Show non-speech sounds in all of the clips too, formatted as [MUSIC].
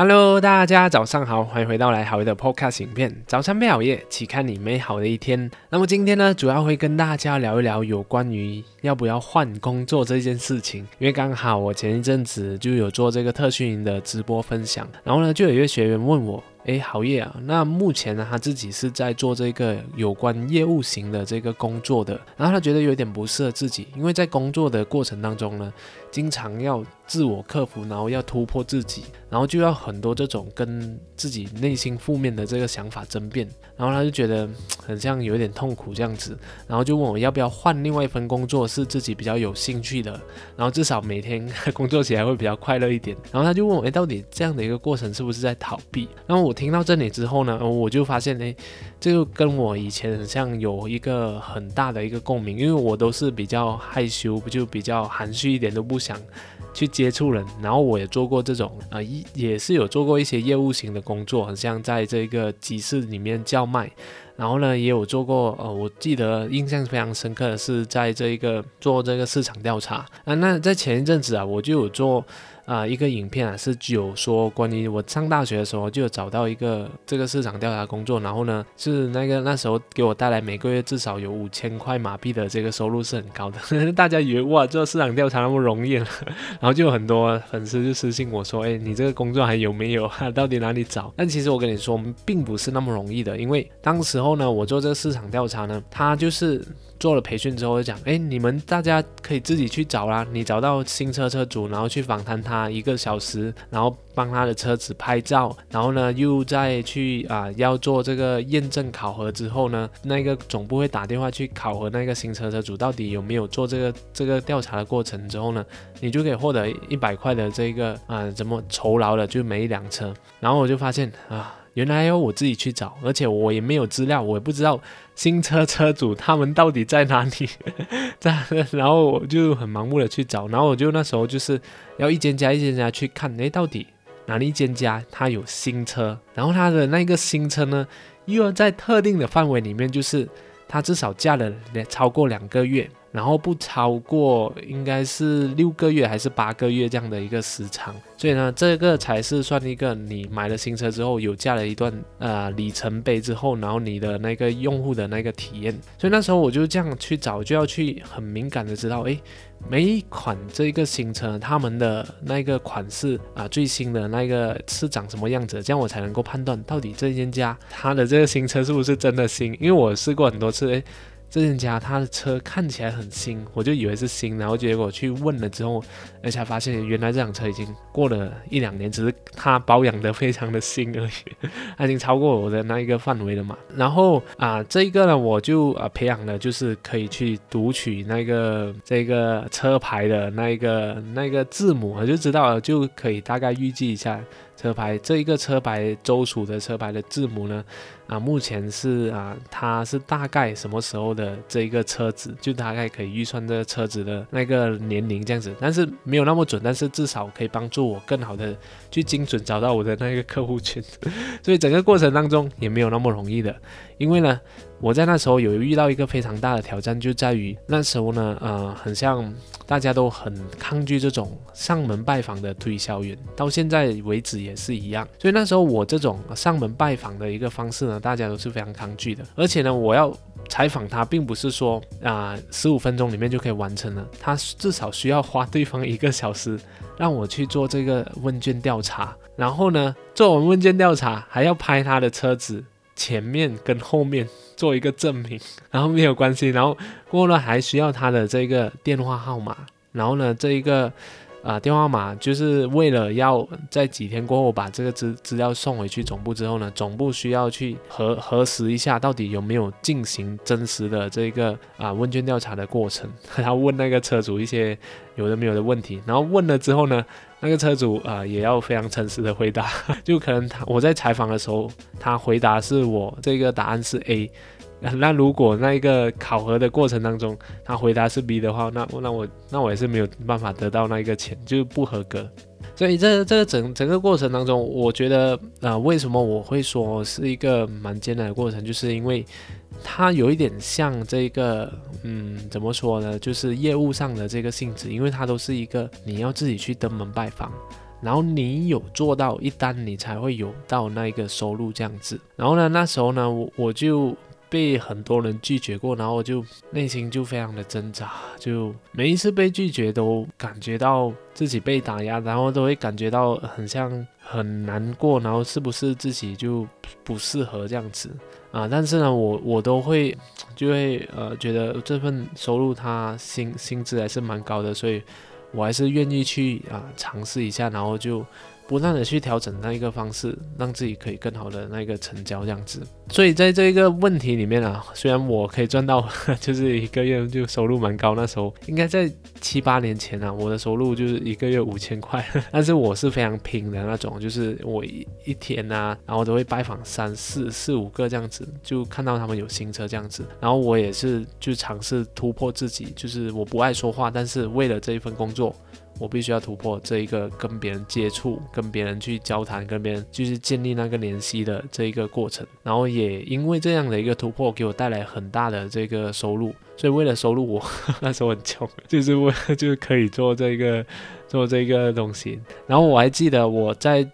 Hello，大家早上好，欢迎回到来好的 Podcast 影片。早餐配好夜，起看你美好的一天。那么今天呢，主要会跟大家聊一聊有关于要不要换工作这件事情。因为刚好我前一阵子就有做这个特训营的直播分享，然后呢，就有一位学员问我。哎，好业啊！那目前呢，他自己是在做这个有关业务型的这个工作的，然后他觉得有点不适合自己，因为在工作的过程当中呢，经常要自我克服，然后要突破自己，然后就要很多这种跟自己内心负面的这个想法争辩，然后他就觉得很像有点痛苦这样子，然后就问我要不要换另外一份工作，是自己比较有兴趣的，然后至少每天工作起来会比较快乐一点。然后他就问我，哎，到底这样的一个过程是不是在逃避？然后我。听到这里之后呢，我就发现，哎，这就跟我以前很像，有一个很大的一个共鸣，因为我都是比较害羞，不就比较含蓄一点，都不想去接触人。然后我也做过这种，啊，一也是有做过一些业务型的工作，很像在这个集市里面叫卖。然后呢，也有做过，呃，我记得印象非常深刻的是在这一个做这个市场调查。啊，那在前一阵子啊，我就有做。啊，一个影片啊，是有说关于我上大学的时候就有找到一个这个市场调查工作，然后呢是那个那时候给我带来每个月至少有五千块马币的这个收入是很高的。[LAUGHS] 大家以为哇做市场调查那么容易了，然后就有很多粉丝就私信我说，哎，你这个工作还有没有？到底哪里找？但其实我跟你说，并不是那么容易的，因为当时候呢，我做这个市场调查呢，它就是。做了培训之后就讲，哎，你们大家可以自己去找啦。你找到新车车主，然后去访谈他一个小时，然后帮他的车子拍照，然后呢又再去啊要做这个验证考核之后呢，那个总部会打电话去考核那个新车车主到底有没有做这个这个调查的过程之后呢，你就可以获得一百块的这个啊怎么酬劳的，就每一辆车。然后我就发现啊。原来要我自己去找，而且我也没有资料，我也不知道新车车主他们到底在哪里，[LAUGHS] 在，然后我就很盲目的去找，然后我就那时候就是要一间家一间家去看，哎，到底哪一间家他有新车，然后他的那个新车呢，又要在特定的范围里面，就是他至少驾了超过两个月。然后不超过应该是六个月还是八个月这样的一个时长，所以呢，这个才是算一个你买了新车之后有驾了一段呃里程碑之后，然后你的那个用户的那个体验。所以那时候我就这样去找，就要去很敏感的知道，哎，每一款这个新车他们的那个款式啊，最新的那个是长什么样子，这样我才能够判断到底这一家他的这个新车是不是真的新，因为我试过很多次，哎。这人家他的车看起来很新，我就以为是新，然后结果去问了之后，而且发现原来这辆车已经过了一两年，只是他保养的非常的新而已，他已经超过我的那一个范围了嘛。然后啊，这一个呢，我就啊培养了，就是可以去读取那个这个车牌的那一个那个字母，我就知道就可以大概预计一下。车牌这一个车牌周楚的车牌的字母呢，啊，目前是啊，它是大概什么时候的这一个车子，就大概可以预算这个车子的那个年龄这样子，但是没有那么准，但是至少可以帮助我更好的去精准找到我的那个客户群，所以整个过程当中也没有那么容易的，因为呢。我在那时候有遇到一个非常大的挑战，就在于那时候呢，呃，很像大家都很抗拒这种上门拜访的推销员，到现在为止也是一样。所以那时候我这种上门拜访的一个方式呢，大家都是非常抗拒的。而且呢，我要采访他，并不是说啊十五分钟里面就可以完成了，他至少需要花对方一个小时让我去做这个问卷调查，然后呢，做完问卷调查还要拍他的车子。前面跟后面做一个证明，然后没有关系，然后过了还需要他的这个电话号码，然后呢，这一个啊电话码就是为了要在几天过后把这个资资料送回去总部之后呢，总部需要去核核实一下到底有没有进行真实的这个啊问卷调查的过程，[LAUGHS] 然后问那个车主一些有的没有的问题，然后问了之后呢。那个车主啊，也要非常诚实的回答，[LAUGHS] 就可能他我在采访的时候，他回答是我这个答案是 A，那如果那一个考核的过程当中，他回答是 B 的话，那那我那我也是没有办法得到那一个钱，就是不合格。所以这这个整整个过程当中，我觉得呃，为什么我会说是一个蛮艰难的过程，就是因为。它有一点像这个，嗯，怎么说呢？就是业务上的这个性质，因为它都是一个你要自己去登门拜访，然后你有做到一单，你才会有到那个收入这样子。然后呢，那时候呢，我我就。被很多人拒绝过，然后就内心就非常的挣扎，就每一次被拒绝都感觉到自己被打压，然后都会感觉到很像很难过，然后是不是自己就不适合这样子啊？但是呢，我我都会就会呃觉得这份收入它薪薪资还是蛮高的，所以我还是愿意去啊尝试一下，然后就。不断的去调整那一个方式，让自己可以更好的那个成交这样子。所以在这一个问题里面啊，虽然我可以赚到，[LAUGHS] 就是一个月就收入蛮高，那时候应该在七八年前啊，我的收入就是一个月五千块。但是我是非常拼的那种，就是我一一天啊，然后都会拜访三四四五个这样子，就看到他们有新车这样子，然后我也是就尝试突破自己，就是我不爱说话，但是为了这一份工作。我必须要突破这一个跟别人接触、跟别人去交谈、跟别人就是建立那个联系的这一个过程，然后也因为这样的一个突破，给我带来很大的这个收入。所以为了收入，我 [LAUGHS] 那时候很穷，就是为了就是可以做这个做这个东西。然后我还记得我在。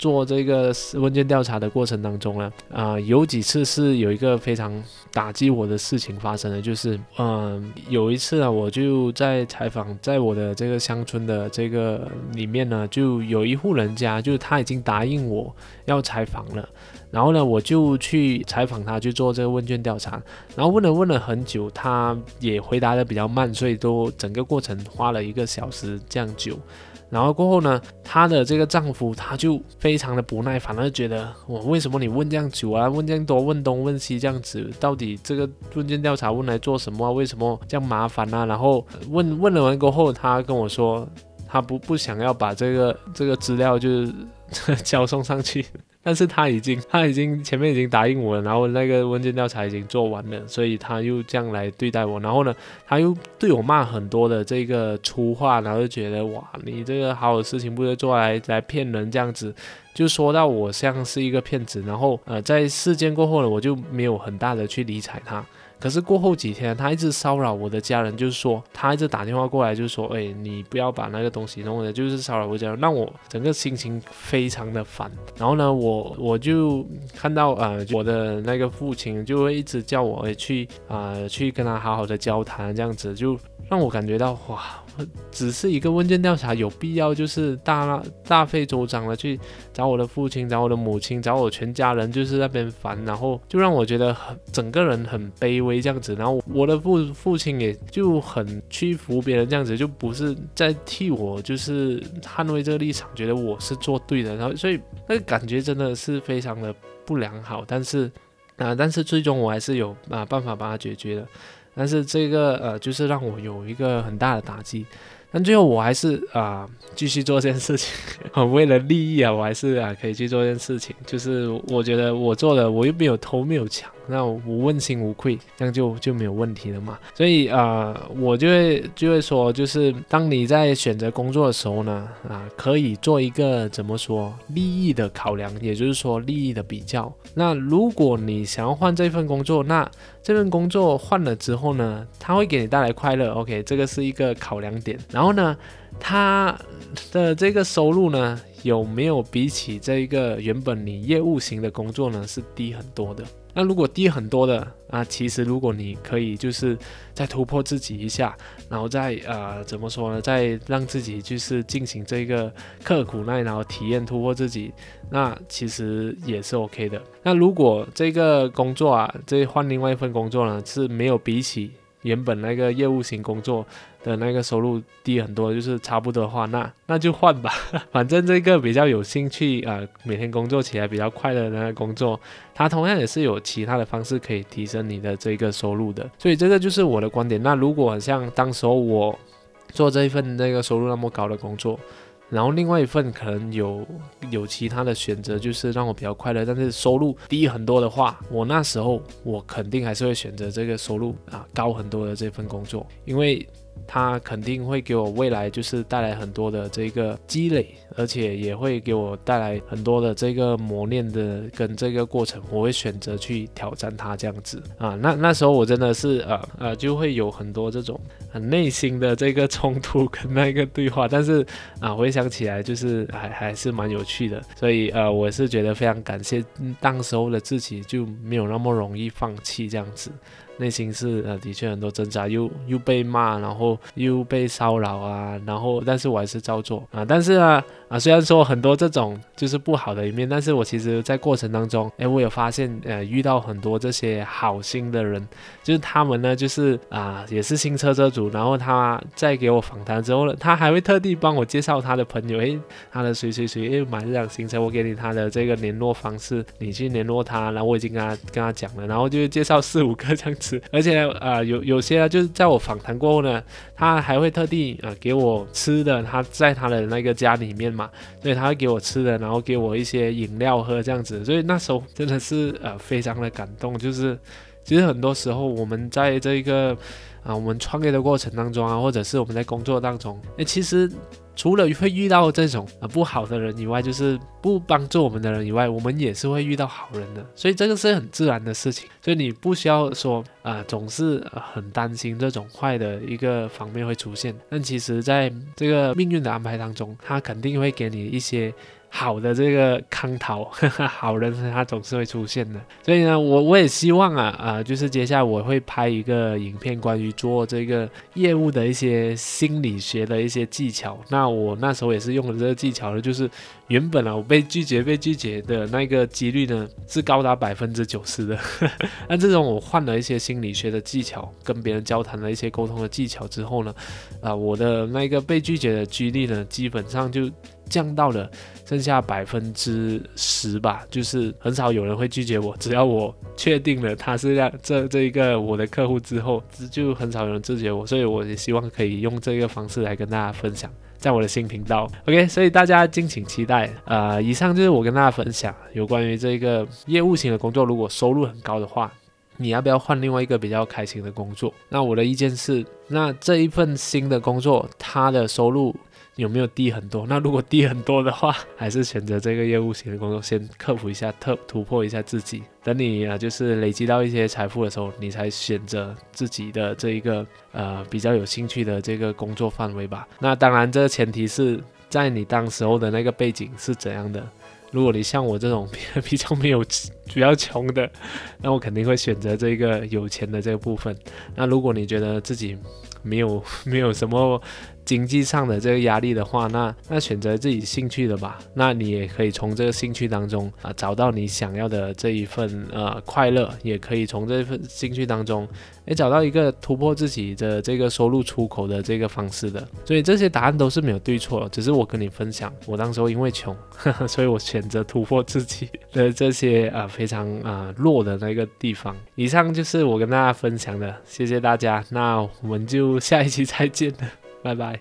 做这个问卷调查的过程当中呢，啊，有几次是有一个非常打击我的事情发生的，就是，嗯，有一次啊，我就在采访，在我的这个乡村的这个里面呢，就有一户人家，就他已经答应我要采访了，然后呢，我就去采访他，去做这个问卷调查，然后问了问了很久，他也回答的比较慢，所以都整个过程花了一个小时这样久。然后过后呢，她的这个丈夫他就非常的不耐烦，他就觉得我为什么你问这样久啊，问这样多，问东问西这样子，到底这个问卷调查问来做什么？为什么这样麻烦啊？然后问问了完过后，他跟我说，他不不想要把这个这个资料就是 [LAUGHS] 交送上去。但是他已经，他已经前面已经答应我了，然后那个问卷调查已经做完了，所以他又这样来对待我，然后呢，他又对我骂很多的这个粗话，然后就觉得哇，你这个好的事情不会做来来骗人这样子，就说到我像是一个骗子，然后呃，在事件过后呢，我就没有很大的去理睬他。可是过后几天，他一直骚扰我的家人，就是说他一直打电话过来，就是说，哎，你不要把那个东西弄了，就是骚扰我家人，让我整个心情非常的烦。然后呢，我我就看到呃，我的那个父亲就会一直叫我去啊，去跟他好好的交谈，这样子就让我感觉到哇。只是一个问卷调查，有必要就是大大费周章的去找我的父亲、找我的母亲、找我全家人，就是那边烦，然后就让我觉得很整个人很卑微这样子。然后我的父父亲也就很屈服别人这样子，就不是在替我就是捍卫这个立场，觉得我是做对的。然后所以那个感觉真的是非常的不良好。但是啊，但是最终我还是有啊办法把它解决的。但是这个呃，就是让我有一个很大的打击。但最后我还是啊继续做这件事情，[LAUGHS] 为了利益啊，我还是啊可以去做这件事情。就是我觉得我做的，我又没有偷没有抢，那我问心无愧，这样就就没有问题了嘛。所以啊，我就会就会说，就是当你在选择工作的时候呢，啊可以做一个怎么说利益的考量，也就是说利益的比较。那如果你想要换这份工作，那这份工作换了之后呢，它会给你带来快乐。OK，这个是一个考量点。然后呢，它的这个收入呢，有没有比起这一个原本你业务型的工作呢，是低很多的？那如果低很多的啊，其实如果你可以就是再突破自己一下，然后再呃怎么说呢，再让自己就是进行这个刻苦耐劳体验突破自己，那其实也是 OK 的。那如果这个工作啊，这换另外一份工作呢，是没有比起。原本那个业务型工作的那个收入低很多，就是差不多的话，那那就换吧。[LAUGHS] 反正这个比较有兴趣啊，每天工作起来比较快乐的那个工作，它同样也是有其他的方式可以提升你的这个收入的。所以这个就是我的观点。那如果像当时候我做这一份那个收入那么高的工作，然后另外一份可能有有其他的选择，就是让我比较快乐，但是收入低很多的话，我那时候我肯定还是会选择这个收入啊高很多的这份工作，因为它肯定会给我未来就是带来很多的这个积累，而且也会给我带来很多的这个磨练的跟这个过程，我会选择去挑战它这样子啊。那那时候我真的是呃呃就会有很多这种很内心的这个冲突跟那个对话，但是啊回想起来就是还还是蛮有趣的，所以呃我是觉得非常感谢当时候的自己就没有那么容易放弃这样子。内心是呃，的确很多挣扎，又又被骂，然后又被骚扰啊，然后但是我还是照做啊。但是啊，啊，虽然说很多这种就是不好的一面，但是我其实在过程当中，哎，我有发现，呃，遇到很多这些好心的人，就是他们呢，就是啊，也是新车车主，然后他在给我访谈之后呢，他还会特地帮我介绍他的朋友，哎，他的谁谁谁，哎，买这辆新车，我给你他的这个联络方式，你去联络他，然后我已经跟他跟他讲了，然后就介绍四五个这样子。而且啊，有有些就是在我访谈过后呢，他还会特地啊给我吃的，他在他的那个家里面嘛，所以他会给我吃的，然后给我一些饮料喝这样子，所以那时候真的是呃非常的感动。就是其实很多时候我们在这个啊我们创业的过程当中啊，或者是我们在工作当中，哎其实。除了会遇到这种啊不好的人以外，就是不帮助我们的人以外，我们也是会遇到好人的，所以这个是很自然的事情，所以你不需要说啊总是很担心这种坏的一个方面会出现，但其实在这个命运的安排当中，他肯定会给你一些。好的，这个康桃 [LAUGHS] 好人他总是会出现的，所以呢，我我也希望啊啊，就是接下来我会拍一个影片，关于做这个业务的一些心理学的一些技巧。那我那时候也是用了这个技巧的，就是原本啊我被拒绝被拒绝的那个几率呢是高达百分之九十的，那这种我换了一些心理学的技巧，跟别人交谈的一些沟通的技巧之后呢，啊我的那个被拒绝的几率呢基本上就。降到了剩下百分之十吧，就是很少有人会拒绝我。只要我确定了他是这这这一个我的客户之后，就很少有人拒绝我。所以我也希望可以用这个方式来跟大家分享，在我的新频道。OK，所以大家敬请期待。呃，以上就是我跟大家分享有关于这个业务型的工作，如果收入很高的话，你要不要换另外一个比较开心的工作？那我的意见是，那这一份新的工作，它的收入。有没有低很多？那如果低很多的话，还是选择这个业务型的工作，先克服一下，特突破一下自己。等你啊，就是累积到一些财富的时候，你才选择自己的这一个呃比较有兴趣的这个工作范围吧。那当然，这个前提是在你当时候的那个背景是怎样的。如果你像我这种 [LAUGHS] 比较没有、比较穷的，那我肯定会选择这个有钱的这个部分。那如果你觉得自己没有 [LAUGHS] 没有什么，经济上的这个压力的话，那那选择自己兴趣的吧。那你也可以从这个兴趣当中啊找到你想要的这一份呃快乐，也可以从这份兴趣当中诶找到一个突破自己的这个收入出口的这个方式的。所以这些答案都是没有对错，只是我跟你分享，我当时候因为穷，[LAUGHS] 所以我选择突破自己的这些啊非常啊弱的那个地方。以上就是我跟大家分享的，谢谢大家。那我们就下一期再见了。拜拜。